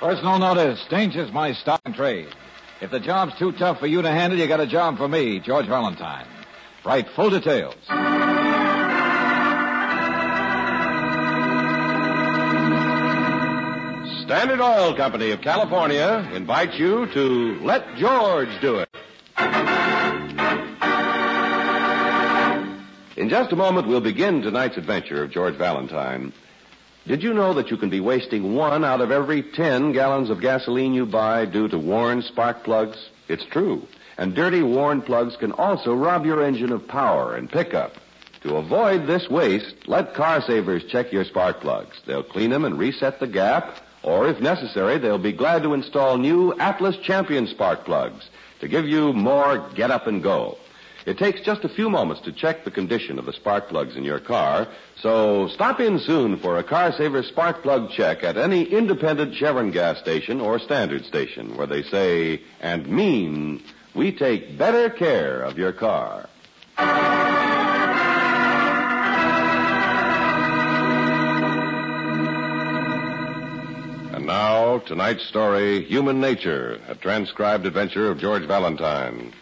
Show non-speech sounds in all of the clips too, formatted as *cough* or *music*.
Personal notice. Danger's my stock and trade. If the job's too tough for you to handle, you got a job for me, George Valentine. Write full details. Standard Oil Company of California invites you to Let George Do It. In just a moment, we'll begin tonight's adventure of George Valentine. Did you know that you can be wasting one out of every ten gallons of gasoline you buy due to worn spark plugs? It's true. And dirty, worn plugs can also rob your engine of power and pickup. To avoid this waste, let Car Savers check your spark plugs. They'll clean them and reset the gap, or if necessary, they'll be glad to install new Atlas Champion spark plugs to give you more get up and go. It takes just a few moments to check the condition of the spark plugs in your car, so stop in soon for a Car Saver spark plug check at any independent Chevron gas station or standard station where they say and mean we take better care of your car. And now, tonight's story, Human Nature, a transcribed adventure of George Valentine.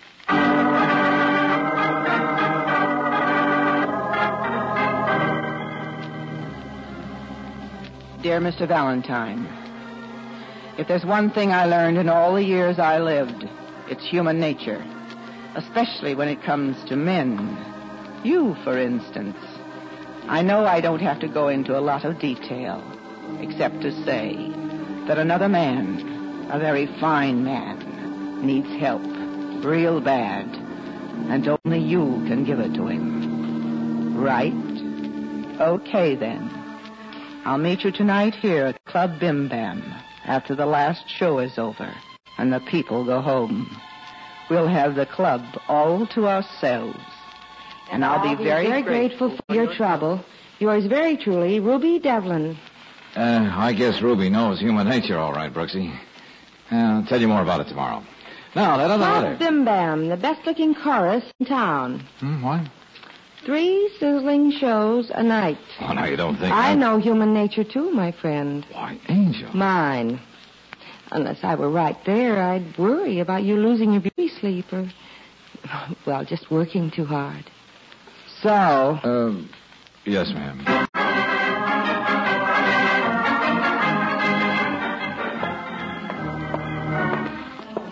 Dear Mr. Valentine, if there's one thing I learned in all the years I lived, it's human nature, especially when it comes to men. You, for instance. I know I don't have to go into a lot of detail, except to say that another man, a very fine man, needs help, real bad, and only you can give it to him. Right? Okay then. I'll meet you tonight here at Club Bim Bam after the last show is over and the people go home. We'll have the club all to ourselves. And I'll, be very, very grateful for your trouble. Yours very truly, Ruby Devlin. Uh, I guess Ruby knows human nature all right, Brooksy. Uh, I'll tell you more about it tomorrow. Now, that other Club letter. Bim Bam, the best looking chorus in town. Hmm, what? Three sizzling shows a night. Oh, no, you don't think I that- know human nature too, my friend. Why, Angel. Mine. Unless I were right there, I'd worry about you losing your beauty sleep or, well, just working too hard. So, Um, yes, ma'am.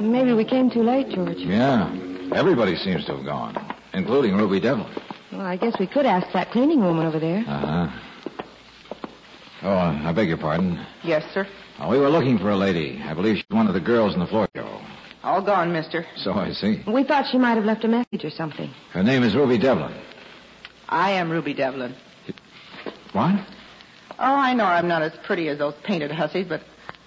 maybe we came too late, George. Yeah. Everybody seems to have gone, including Ruby Devlin. Well, I guess we could ask that cleaning woman over there. Uh-huh. Oh, I beg your pardon. Yes, sir. Uh, we were looking for a lady. I believe she's one of the girls in the floor show. All gone, mister. So I see. We thought she might have left a message or something. Her name is Ruby Devlin. I am Ruby Devlin. What? Oh, I know I'm not as pretty as those painted hussies, but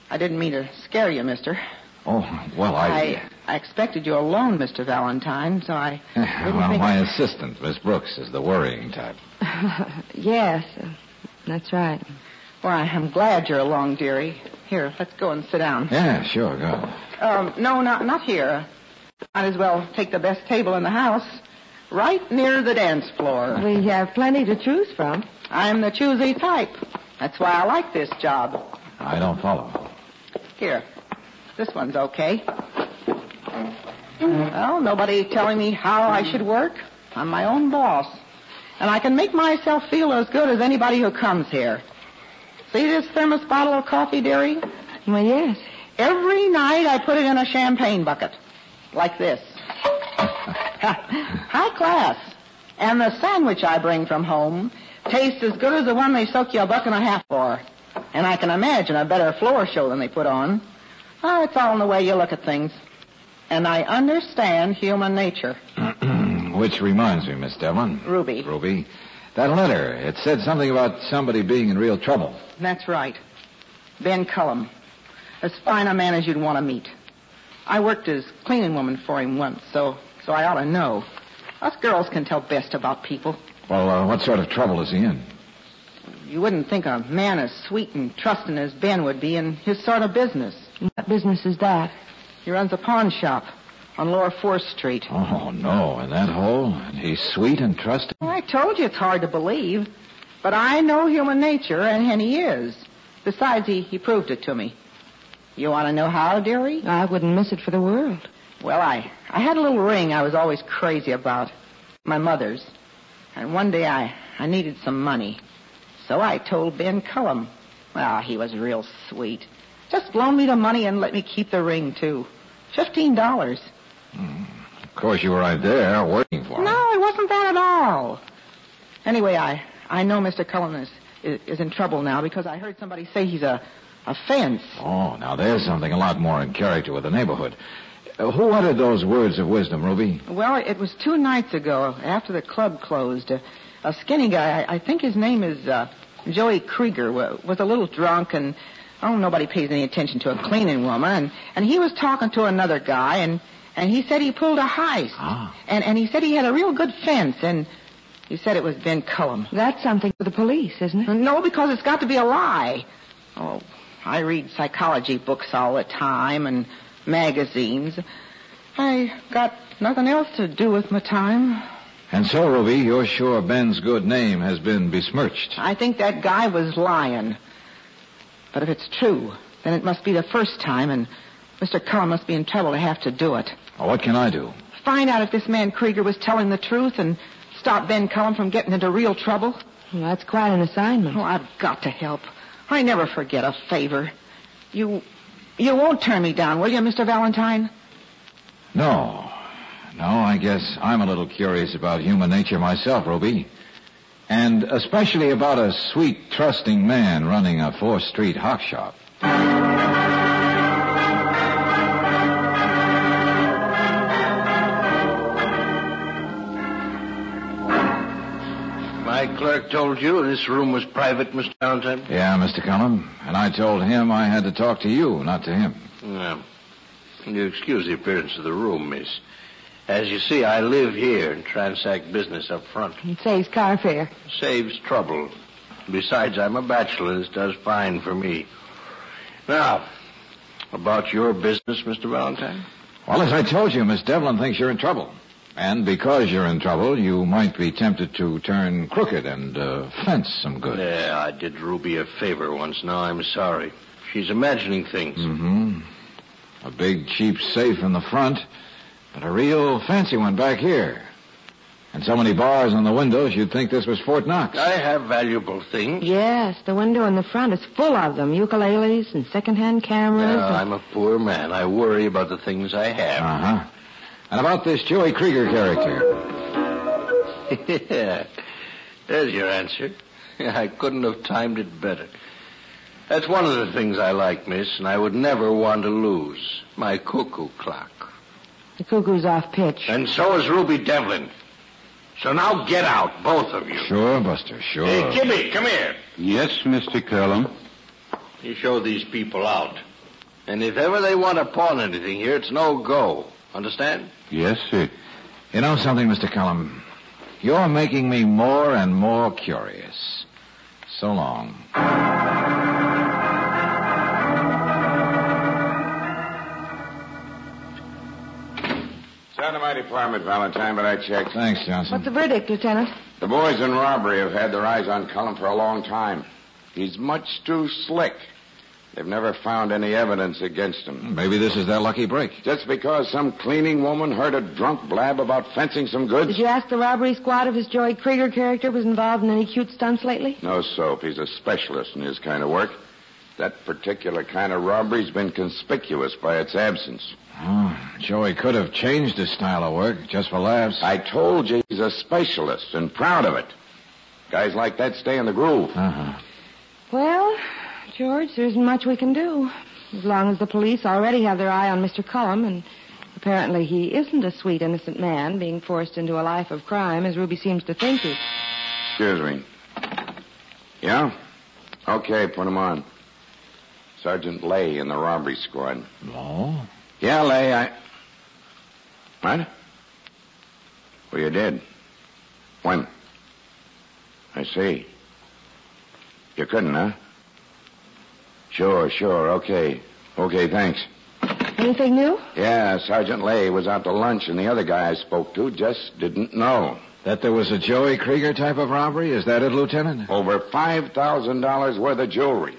I didn't mean to scare you, mister. Oh, well, I... I, I expected you alone, Mr. Valentine, so I *laughs* didn't well, think... my assistant, Miss Brooks, is the worrying type. *laughs* yes, uh, that's right. Well, I'm glad you're along, dearie. Here, let's go and sit down. Yeah, sure, go. Um, no, not not here. Might as well take the best table in the house, right near the dance floor. We have plenty to choose from. I'm the choosy type. That's why I like this job. I don't follow. Here, this one's okay. Well, nobody telling me how I should work. I'm my own boss. And I can make myself feel as good as anybody who comes here. See this thermos bottle of coffee, dearie? Well, yes. Every night I put it in a champagne bucket. Like this. *laughs* High class. And the sandwich I bring from home tastes as good as the one they soak you a buck and a half for. And I can imagine a better floor show than they put on. Oh, it's all in the way you look at things. And I understand human nature. *clears throat* Which reminds me, Miss Devlin. Ruby. Ruby. That letter, it said something about somebody being in real trouble. That's right. Ben Cullum. As fine a man as you'd want to meet. I worked as cleaning woman for him once, so so I ought to know. Us girls can tell best about people. Well, uh, what sort of trouble is he in? You wouldn't think a man as sweet and trusting as Ben would be in his sort of business. What business is that? He runs a pawn shop on Lower Fourth Street. Oh, no, in that hole? And he's sweet and trusting? Well, I told you it's hard to believe, but I know human nature, and, and he is. Besides, he, he proved it to me. You want to know how, dearie? I wouldn't miss it for the world. Well, I, I had a little ring I was always crazy about. My mother's. And one day I, I needed some money. So I told Ben Cullum. Well, he was real sweet. Just loaned me the money and let me keep the ring, too. Fifteen dollars. Of course, you were right there working for him. No, it wasn't that at all. Anyway, I, I know Mr. Cullum is, is, is in trouble now because I heard somebody say he's a, a fence. Oh, now there's something a lot more in character with the neighborhood. Uh, who uttered those words of wisdom, Ruby? Well, it was two nights ago after the club closed. Uh, a skinny guy, I, I think his name is uh, Joey Krieger, was a little drunk and, oh, nobody pays any attention to a cleaning woman. And, and he was talking to another guy and, and he said he pulled a heist. Ah. And, and he said he had a real good fence and he said it was Ben Cullum. That's something for the police, isn't it? No, because it's got to be a lie. Oh, I read psychology books all the time and magazines. I got nothing else to do with my time. And so, Ruby, you're sure Ben's good name has been besmirched. I think that guy was lying. But if it's true, then it must be the first time, and Mr. Cullum must be in trouble to have to do it. Well, what can I do? Find out if this man Krieger was telling the truth and stop Ben Cullum from getting into real trouble. Well, that's quite an assignment. Oh, I've got to help. I never forget a favor. You, you won't turn me down, will you, Mr. Valentine? No. No, I guess I'm a little curious about human nature myself, Ruby. And especially about a sweet, trusting man running a Fourth Street hock shop. My clerk told you this room was private, Mr. Valentine? Yeah, Mr. Cullum. And I told him I had to talk to you, not to him. Yeah. You excuse the appearance of the room, miss. As you see, I live here and transact business up front. It saves car fare. Saves trouble. Besides, I'm a bachelor. This does fine for me. Now, about your business, Mr. Valentine? Well, as I told you, Miss Devlin thinks you're in trouble. And because you're in trouble, you might be tempted to turn crooked and uh, fence some good. Yeah, I did Ruby a favor once. Now I'm sorry. She's imagining things. Mm-hmm. A big, cheap safe in the front, but a real fancy one back here. And so many bars on the windows, you'd think this was Fort Knox. I have valuable things. Yes, the window in the front is full of them. Ukuleles and second-hand cameras. Now, and- I'm a poor man. I worry about the things I have. Uh-huh. And about this Joey Krieger character. yeah. *laughs* There's your answer. *laughs* I couldn't have timed it better. That's one of the things I like, miss, and I would never want to lose. My cuckoo clock. The cuckoo's off pitch. And so is Ruby Devlin. So now get out, both of you. Sure, Buster, sure. Hey, Jimmy, come here. Yes, Mr. Cullum. You show these people out. And if ever they want to pawn anything here, it's no go. Understand? Yes, sir. You know something, Mr. Cullum? You're making me more and more curious. So long. Department, Valentine, but I checked. Thanks, Johnson. What's the verdict, Lieutenant? The boys in robbery have had their eyes on Cullum for a long time. He's much too slick. They've never found any evidence against him. Maybe this is their lucky break. Just because some cleaning woman heard a drunk blab about fencing some goods? Did you ask the robbery squad if his Joey Krieger character was involved in any cute stunts lately? No soap. He's a specialist in his kind of work. That particular kind of robbery's been conspicuous by its absence. Oh, Joey could have changed his style of work just for laughs. I told you he's a specialist and proud of it. Guys like that stay in the groove. Uh-huh. Well, George, there isn't much we can do. As long as the police already have their eye on Mr. Cullum, and apparently he isn't a sweet, innocent man being forced into a life of crime, as Ruby seems to think he... Excuse me. Yeah? Okay, put him on. Sergeant Lay in the robbery squad. Oh? Yeah, Lay, I. What? Well, you did. When? I see. You couldn't, huh? Sure, sure. Okay. Okay, thanks. Anything new? Yeah, Sergeant Lay was out to lunch, and the other guy I spoke to just didn't know. That there was a Joey Krieger type of robbery? Is that it, Lieutenant? Over $5,000 worth of jewelry.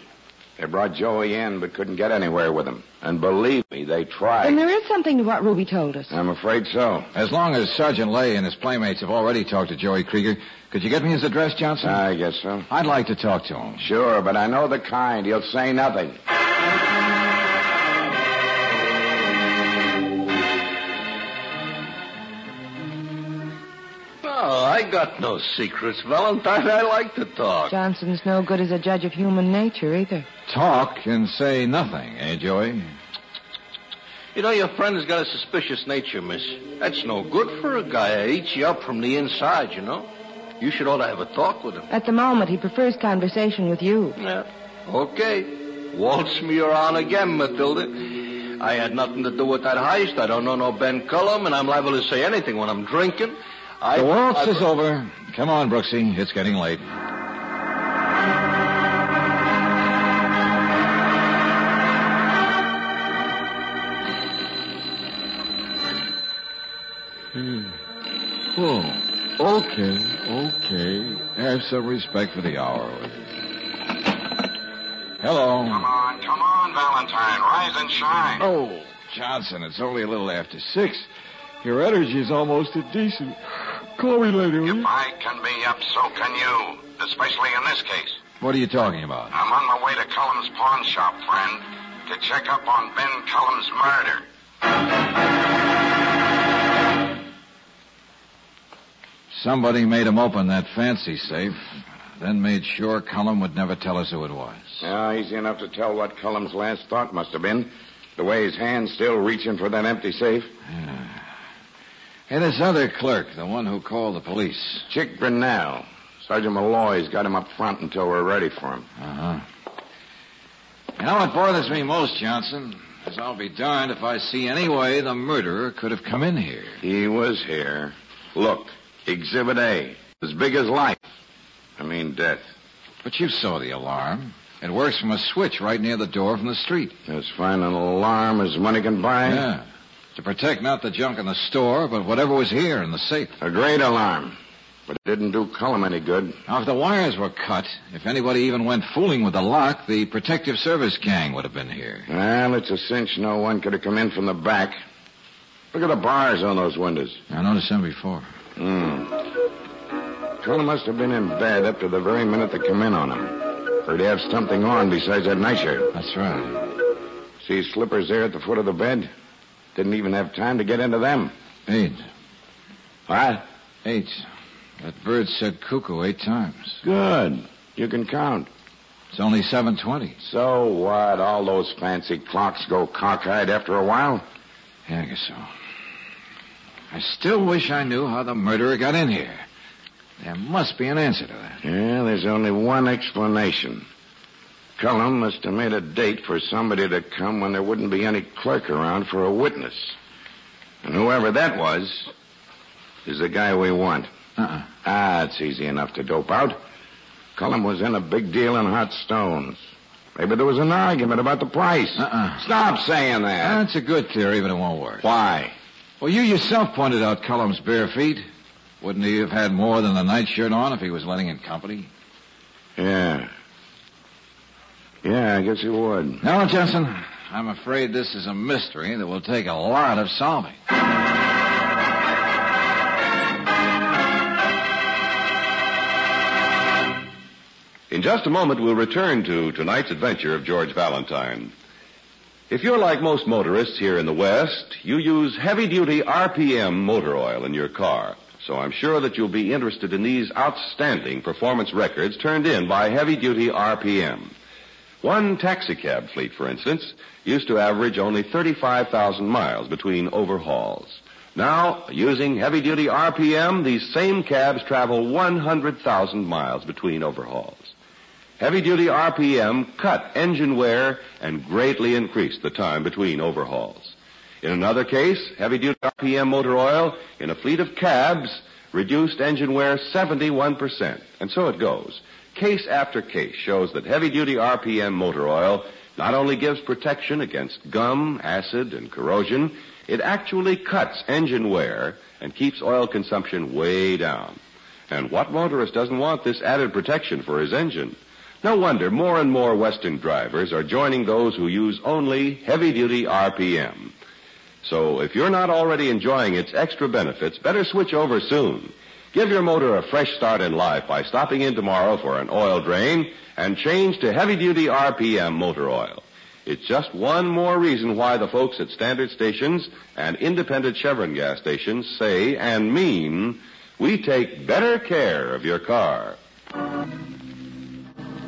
They brought Joey in, but couldn't get anywhere with him. And believe me, they tried. Then there is something to what Ruby told us. I'm afraid so. As long as Sergeant Lay and his playmates have already talked to Joey Krieger, could you get me his address, Johnson? I guess so. I'd like to talk to him. Sure, but I know the kind. He'll say nothing. I got no secrets, Valentine. I like to talk. Johnson's no good as a judge of human nature either. Talk and say nothing, eh, Joey? You know, your friend has got a suspicious nature, miss. That's no good for a guy. It eats you up from the inside, you know. You should ought to have a talk with him. At the moment, he prefers conversation with you. Yeah. Okay. Waltz me around again, Matilda. I had nothing to do with that heist. I don't know no Ben Cullum, and I'm liable to say anything when I'm drinking. I, The waltz I- is over. Come on, Brooksy. It's getting late. Hmm. Oh, okay, okay. Have some respect for the hour. Hello. Come on, come on, Valentine. Rise and shine. Oh, Johnson, it's only a little after six. Your energy's almost indecent. Call me later, will you? I can be up, so can you. Especially in this case. What are you talking about? I'm on my way to Cullum's pawn shop, friend, to check up on Ben Cullum's murder. Somebody made him open that fancy safe, then made sure Cullum would never tell us who it was. Yeah, easy enough to tell what Cullum's last thought must have been. The way his hand's still reaching for that empty safe. Hey, this other clerk, the one who called the police. Chick Grinnell. Sergeant Malloy's got him up front until we're ready for him. Uh-huh. You know what bothers me most, Johnson? Is I'll be darned if I see any way the murderer could have come in here. He was here. Look, Exhibit A. As big as life. I mean, death. But you saw the alarm. It works from a switch right near the door from the street. As fine an alarm as money can buy. Yeah. To protect not the junk in the store, but whatever was here in the safe. A great alarm. But it didn't do Cullum any good. Now, if the wires were cut, if anybody even went fooling with the lock, the protective service gang would have been here. Well, it's a cinch no one could have come in from the back. Look at the bars on those windows. I noticed them before. Hmm. Cullum must have been in bed up to the very minute they come in on him. Or he'd have something on besides that nightshirt. That's right. See slippers there at the foot of the bed? Didn't even have time to get into them. Eight. What? Eight. That bird said cuckoo eight times. Good. You can count. It's only 720. So what? All those fancy clocks go cockeyed after a while? Yeah, I guess so. I still wish I knew how the murderer got in here. There must be an answer to that. Yeah, there's only one explanation. Cullum must have made a date for somebody to come when there wouldn't be any clerk around for a witness. And whoever that was is the guy we want. Uh-uh. Ah, it's easy enough to dope out. Cullum was in a big deal in hot stones. Maybe there was an argument about the price. Uh-uh. Stop saying that. That's a good theory, but it won't work. Why? Well, you yourself pointed out Cullum's bare feet. Wouldn't he have had more than the nightshirt on if he was letting in company? Yeah. Yeah, I guess you would. Now, Johnson, I'm afraid this is a mystery that will take a lot of solving. In just a moment, we'll return to tonight's adventure of George Valentine. If you're like most motorists here in the West, you use heavy-duty RPM motor oil in your car. So I'm sure that you'll be interested in these outstanding performance records turned in by heavy-duty RPM. One taxicab fleet, for instance, used to average only 35,000 miles between overhauls. Now, using heavy-duty RPM, these same cabs travel 100,000 miles between overhauls. Heavy-duty RPM cut engine wear and greatly increased the time between overhauls. In another case, heavy-duty RPM motor oil in a fleet of cabs reduced engine wear 71%. And so it goes. Case after case shows that heavy-duty RPM motor oil not only gives protection against gum, acid, and corrosion, it actually cuts engine wear and keeps oil consumption way down. And what motorist doesn't want this added protection for his engine? No wonder more and more Western drivers are joining those who use only heavy duty RPM. So if you're not already enjoying its extra benefits, better switch over soon. Give your motor a fresh start in life by stopping in tomorrow for an oil drain and change to heavy duty RPM motor oil. It's just one more reason why the folks at standard stations and independent Chevron gas stations say and mean we take better care of your car.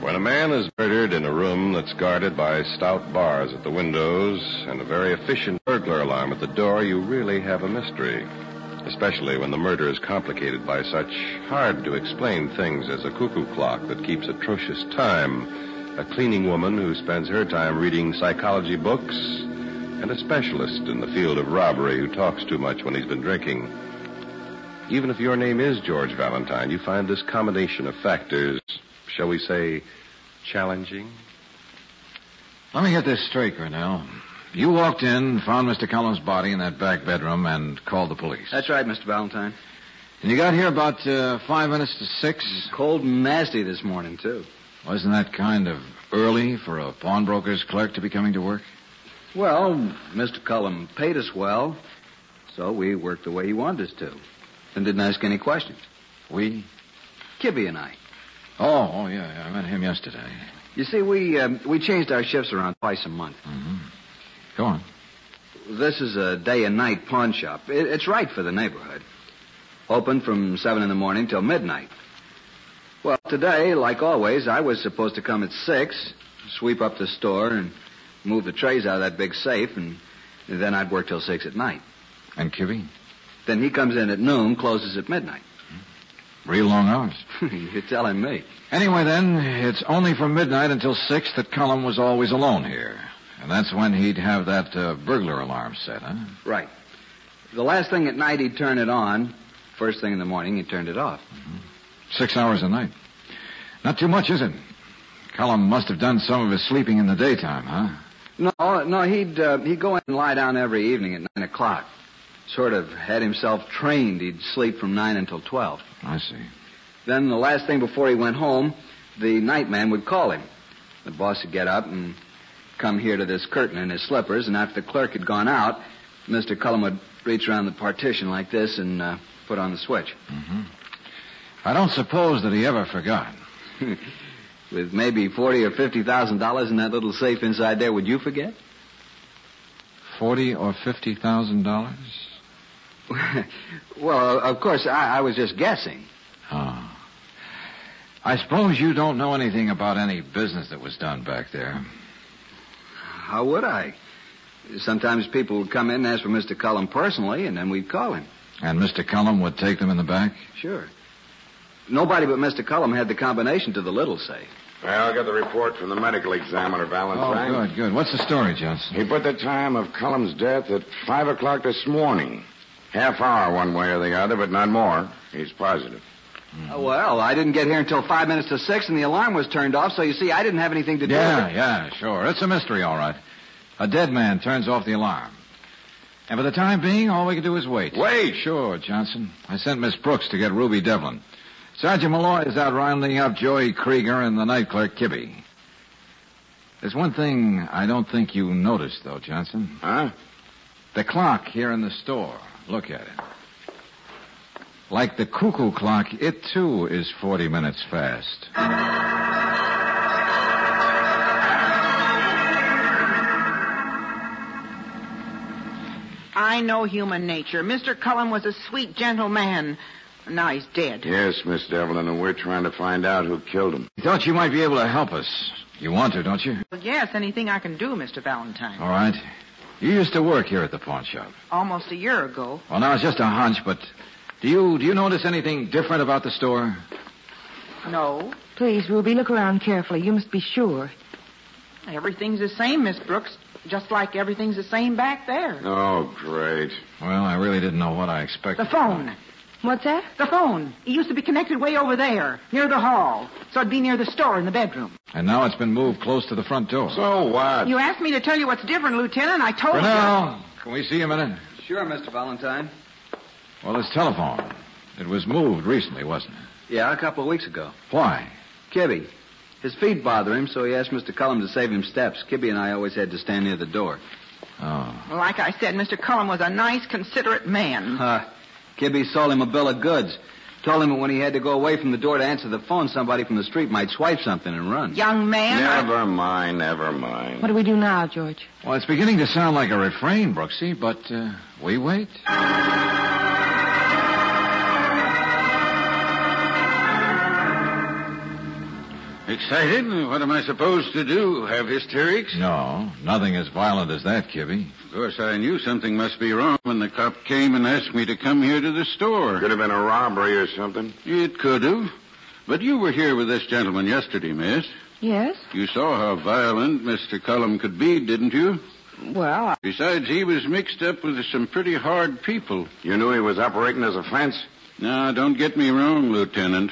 When a man is murdered in a room that's guarded by stout bars at the windows and a very efficient burglar alarm at the door, you really have a mystery. Especially when the murder is complicated by such hard to explain things as a cuckoo clock that keeps atrocious time, a cleaning woman who spends her time reading psychology books, and a specialist in the field of robbery who talks too much when he's been drinking. Even if your name is George Valentine, you find this combination of factors, shall we say, challenging? Let me get this straight, Grinnell. You walked in, found Mr. Cullum's body in that back bedroom, and called the police. That's right, Mr. Valentine. And you got here about uh, five minutes to six. Cold and nasty this morning, too. Wasn't that kind of early for a pawnbroker's clerk to be coming to work? Well, Mr. Cullum paid us well, so we worked the way he wanted us to. And didn't ask any questions. We? Kibby and I. Oh, oh yeah, yeah. I met him yesterday. You see, we uh, we changed our shifts around twice a month. Mm-hmm. Go on. This is a day and night pawn shop. It, it's right for the neighborhood. Open from 7 in the morning till midnight. Well, today, like always, I was supposed to come at 6, sweep up the store, and move the trays out of that big safe, and then I'd work till 6 at night. And Kibby? Then he comes in at noon, closes at midnight. Hmm. Real long hours. *laughs* You're telling me. Anyway, then, it's only from midnight until 6 that Cullum was always alone here. And that's when he'd have that uh, burglar alarm set, huh? Right. The last thing at night, he'd turn it on. First thing in the morning, he turned it off. Mm-hmm. Six hours a night. Not too much, is it? Cullum must have done some of his sleeping in the daytime, huh? No, no, he'd uh, he'd go in and lie down every evening at nine o'clock. Sort of had himself trained. He'd sleep from nine until twelve. I see. Then the last thing before he went home, the night man would call him. The boss would get up and come here to this curtain in his slippers, and after the clerk had gone out, Mr. Cullum would reach around the partition like this and uh, put on the switch. Mm-hmm. I don't suppose that he ever forgot. *laughs* With maybe forty or fifty thousand dollars in that little safe inside there, would you forget? Forty or fifty thousand dollars? *laughs* well, of course, I, I was just guessing. Oh. I suppose you don't know anything about any business that was done back there. How would I? Sometimes people would come in and ask for Mr. Cullum personally, and then we'd call him. And Mr. Cullum would take them in the back? Sure. Nobody but Mr. Cullum had the combination to the little safe. Well, I got the report from the medical examiner, Valentine. Oh, good, good. What's the story, Johnson? He put the time of Cullum's death at 5 o'clock this morning. Half hour one way or the other, but not more. He's positive. Uh, well, I didn't get here until five minutes to six, and the alarm was turned off, so you see, I didn't have anything to do yeah, with it. Yeah, yeah, sure. It's a mystery, all right. A dead man turns off the alarm. And for the time being, all we can do is wait. Wait? Sure, Johnson. I sent Miss Brooks to get Ruby Devlin. Sergeant Malloy is out rounding up Joey Krieger and the night clerk, Kibby. There's one thing I don't think you noticed, though, Johnson. Huh? The clock here in the store. Look at it. Like the cuckoo clock, it too is 40 minutes fast. I know human nature. Mr. Cullum was a sweet, gentle man. Now he's dead. Yes, Miss Devlin, and we're trying to find out who killed him. You thought you might be able to help us. You want to, don't you? Well, yes, anything I can do, Mr. Valentine. All right. You used to work here at the pawn shop. Almost a year ago. Well, now it's just a hunch, but do you do you notice anything different about the store? No. Please, Ruby, look around carefully. You must be sure. Everything's the same, Miss Brooks. Just like everything's the same back there. Oh, great. Well, I really didn't know what I expected. The phone. What's that? The phone. It used to be connected way over there, near the hall. So it'd be near the store in the bedroom. And now it's been moved close to the front door. So what? You asked me to tell you what's different, Lieutenant. I told Brunel, you. can we see a minute? Sure, Mr. Valentine. Well, this telephone. It was moved recently, wasn't it? Yeah, a couple of weeks ago. Why? Kibby. His feet bother him, so he asked Mr. Cullum to save him steps. Kibby and I always had to stand near the door. Oh. Like I said, Mr. Cullum was a nice, considerate man. Uh, Kibby sold him a bill of goods. Told him that when he had to go away from the door to answer the phone, somebody from the street might swipe something and run. Young man. I- Never mind, never mind. What do we do now, George? Well, it's beginning to sound like a refrain, Brooksy, but uh, we wait. Excited? What am I supposed to do? Have hysterics? No, nothing as violent as that, Kibby. Of course, I knew something must be wrong when the cop came and asked me to come here to the store. Could have been a robbery or something. It could have. But you were here with this gentleman yesterday, miss. Yes? You saw how violent Mr. Cullum could be, didn't you? Well, I- Besides, he was mixed up with some pretty hard people. You knew he was operating as a fence? Now, don't get me wrong, Lieutenant.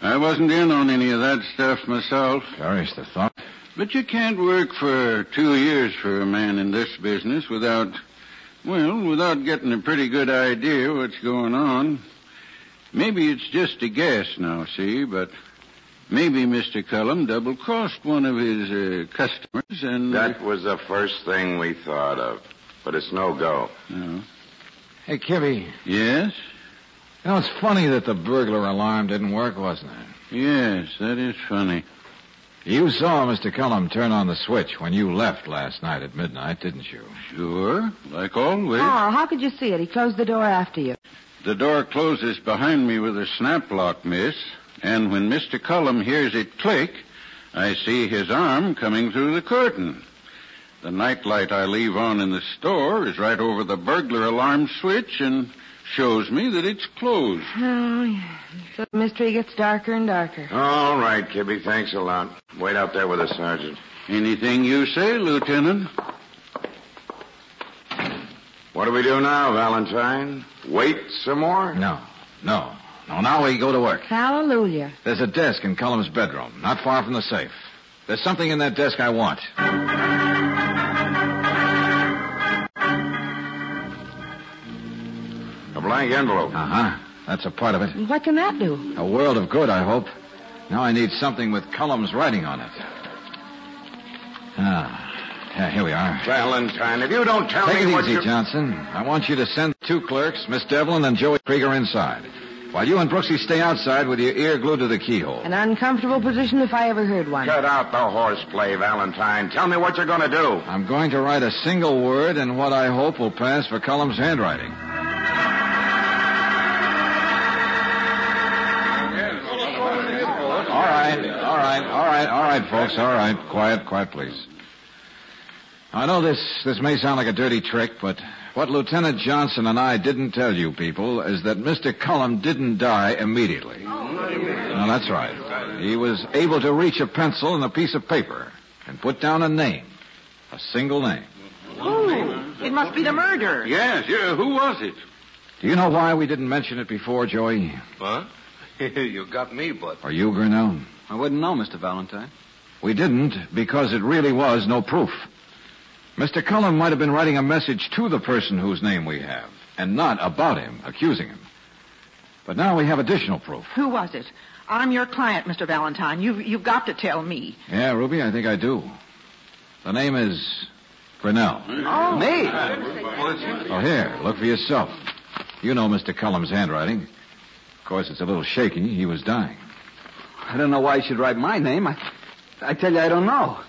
I wasn't in on any of that stuff myself. Curious the thought. But you can't work for two years for a man in this business without, well, without getting a pretty good idea what's going on. Maybe it's just a guess now, see, but maybe Mr. Cullum double-crossed one of his uh, customers and... That was the first thing we thought of. But it's no go. No. Hey, Kibby, Yes? You know, it's funny that the burglar alarm didn't work, wasn't it? Yes, that is funny. You saw Mr. Cullum turn on the switch when you left last night at midnight, didn't you? Sure, like always. Carl, how could you see it? He closed the door after you. The door closes behind me with a snap lock, miss, and when Mr. Cullum hears it click, I see his arm coming through the curtain. The nightlight I leave on in the store is right over the burglar alarm switch and shows me that it's closed. Oh, yeah. So the mystery gets darker and darker. All right, Kibby, thanks a lot. Wait out there with the sergeant. Anything you say, Lieutenant? What do we do now, Valentine? Wait some more? No, no. No, now we go to work. Hallelujah. There's a desk in Cullum's bedroom, not far from the safe. There's something in that desk I want. Blank envelope. Uh huh. That's a part of it. What can that do? A world of good, I hope. Now I need something with Cullum's writing on it. Ah. Yeah, here we are. Valentine, if you don't tell me. Take me it what easy, you... Johnson. I want you to send two clerks, Miss Devlin and Joey Krieger, inside. While you and Brooksy stay outside with your ear glued to the keyhole. An uncomfortable position if I ever heard one. Cut out the horseplay, Valentine. Tell me what you're going to do. I'm going to write a single word in what I hope will pass for Cullum's handwriting. Right, all right, all right, all right, folks. All right, quiet, quiet, please. I know this this may sound like a dirty trick, but what Lieutenant Johnson and I didn't tell you people is that Mr. Cullum didn't die immediately. Oh, no, that's right. He was able to reach a pencil and a piece of paper and put down a name, a single name. Oh, it must be the murderer. Yes, yeah. Who was it? Do you know why we didn't mention it before, Joey? Huh? *laughs* you got me, Bud. Are you, Grinnell? I wouldn't know, Mr. Valentine. We didn't because it really was no proof. Mr. Cullum might have been writing a message to the person whose name we have, and not about him, accusing him. But now we have additional proof. Who was it? I'm your client, Mr. Valentine. You've, you've got to tell me. Yeah, Ruby, I think I do. The name is Grinnell. Oh. Me? Oh, here, look for yourself. You know Mr. Cullum's handwriting. Of course, it's a little shaky. He was dying. I don't know why you should write my name. I, I tell you, I don't know.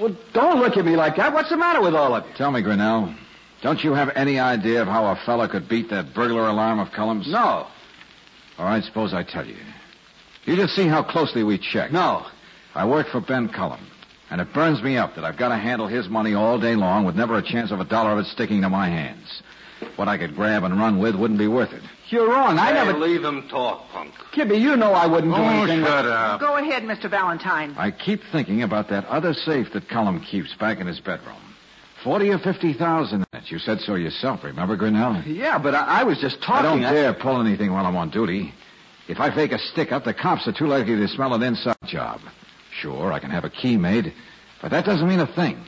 Well, don't look at me like that. What's the matter with all of you? Tell me, Grinnell, don't you have any idea of how a fella could beat that burglar alarm of Cullum's? No. All right, suppose I tell you. You just see how closely we check. No. I work for Ben Cullum, and it burns me up that I've got to handle his money all day long with never a chance of a dollar of it sticking to my hands. What I could grab and run with wouldn't be worth it. You're wrong. I Hey, never. leave him talk, punk. Kibby, you know I wouldn't do Oh, anything. shut up. Go ahead, Mr. Valentine. I keep thinking about that other safe that Cullum keeps back in his bedroom. Forty or fifty thousand in it. You said so yourself, remember, Grinnell? Yeah, but I, I was just talking. I talking. don't dare pull anything while I'm on duty. If I fake a stick up, the cops are too likely to smell an inside job. Sure, I can have a key made, but that doesn't mean a thing.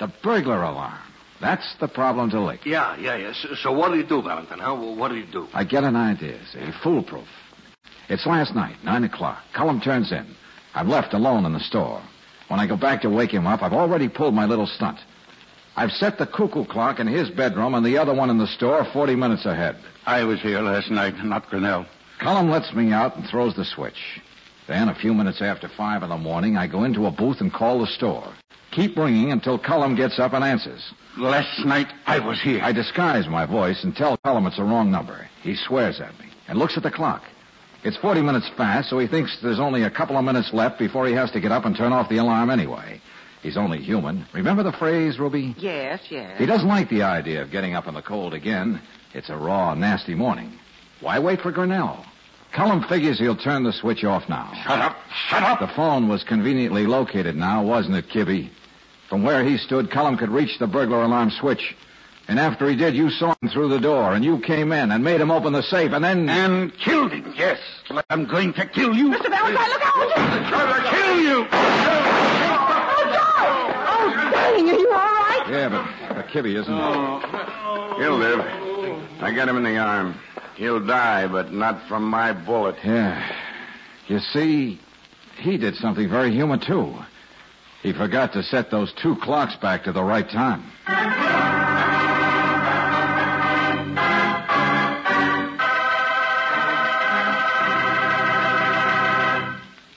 The burglar alarm. That's the problem to lick. Yeah, yeah, yeah. So, so what do you do, Valentine? Huh? What do you do? I get an idea, see? Foolproof. It's last night, nine o'clock. Cullum turns in. I'm left alone in the store. When I go back to wake him up, I've already pulled my little stunt. I've set the cuckoo clock in his bedroom and the other one in the store 40 minutes ahead. I was here last night, not Grinnell. Cullum lets me out and throws the switch. Then, a few minutes after five in the morning, I go into a booth and call the store. Keep ringing until Cullum gets up and answers. Last night I was here. I disguise my voice and tell Cullum it's a wrong number. He swears at me and looks at the clock. It's 40 minutes fast, so he thinks there's only a couple of minutes left before he has to get up and turn off the alarm anyway. He's only human. Remember the phrase, Ruby? Yes, yes. He doesn't like the idea of getting up in the cold again. It's a raw, nasty morning. Why wait for Grinnell? Cullum figures he'll turn the switch off now. Shut up! Shut up! The phone was conveniently located now, wasn't it, Kibby? From where he stood, Cullum could reach the burglar alarm switch. And after he did, you saw him through the door, and you came in and made him open the safe, and then... And killed him, yes. I'm going to kill you. Mr. Valentine, look out! I'm going to kill you! Oh, George! Oh, dang, are you all right? Yeah, but, but Kibby isn't... Oh. He'll live. I got him in the arm. He'll die, but not from my bullet. Yeah. You see, he did something very human, too. He forgot to set those two clocks back to the right time.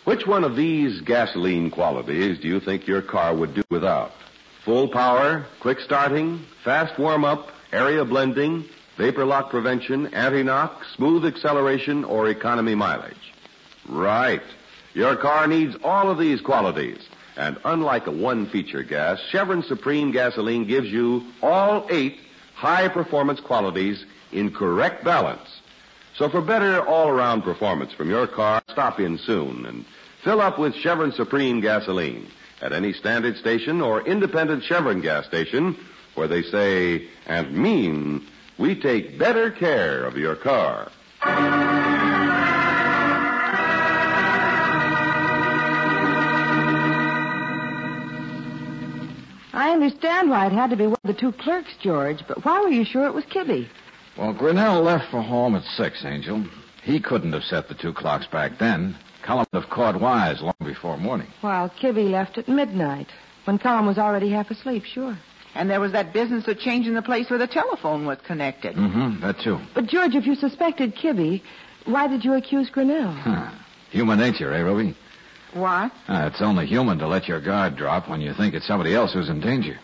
Which one of these gasoline qualities do you think your car would do without? Full power, quick starting, fast warm up, area blending, vapor lock prevention, anti knock, smooth acceleration, or economy mileage? Right. Your car needs all of these qualities. And unlike a one feature gas, Chevron Supreme gasoline gives you all eight high performance qualities in correct balance. So for better all around performance from your car, stop in soon and fill up with Chevron Supreme gasoline at any standard station or independent Chevron gas station where they say and mean we take better care of your car. Understand why it had to be one of the two clerks, George, but why were you sure it was Kibby? Well, Grinnell left for home at six, Angel. He couldn't have set the two clocks back then. Cullum would have caught wise long before morning. While Kibby left at midnight, when Cullum was already half asleep, sure. And there was that business of changing the place where the telephone was connected. Mm-hmm, that too. But, George, if you suspected Kibby, why did you accuse Grinnell? Huh. Human nature, eh, Ruby? What? Ah, it's only human to let your guard drop when you think it's somebody else who's in danger.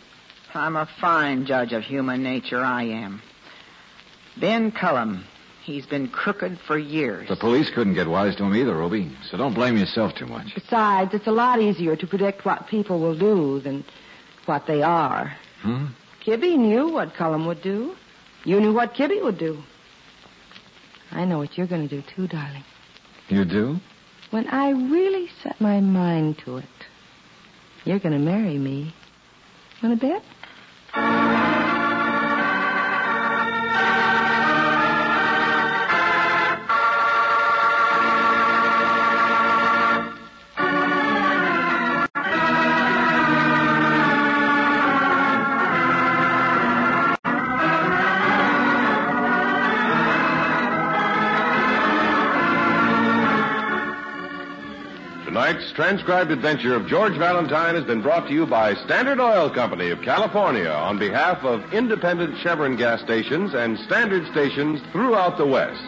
I'm a fine judge of human nature, I am. Ben Cullum, he's been crooked for years. The police couldn't get wise to him either, Ruby, so don't blame yourself too much. Besides, it's a lot easier to predict what people will do than what they are. Hmm? Kibby knew what Cullum would do. You knew what Kibby would do. I know what you're going to do, too, darling. You do? When I really set my mind to it, you're going to marry me. Want to bet? Transcribed adventure of George Valentine has been brought to you by Standard Oil Company of California on behalf of independent Chevron gas stations and standard stations throughout the West.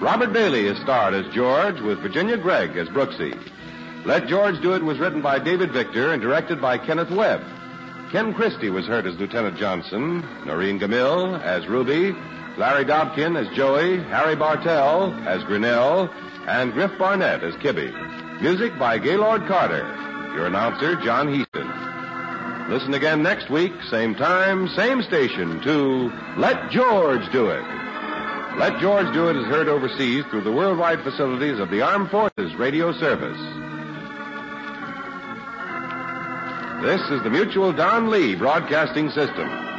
Robert Bailey is starred as George with Virginia Gregg as Brooksy. Let George Do It was written by David Victor and directed by Kenneth Webb. Ken Christy was heard as Lieutenant Johnson, Noreen Gammill as Ruby, Larry Dobkin as Joey, Harry Bartell as Grinnell, and Griff Barnett as Kibby. Music by Gaylord Carter. Your announcer, John Heistand. Listen again next week, same time, same station, to Let George Do It. Let George Do It is heard overseas through the worldwide facilities of the Armed Forces Radio Service. This is the Mutual Don Lee Broadcasting System.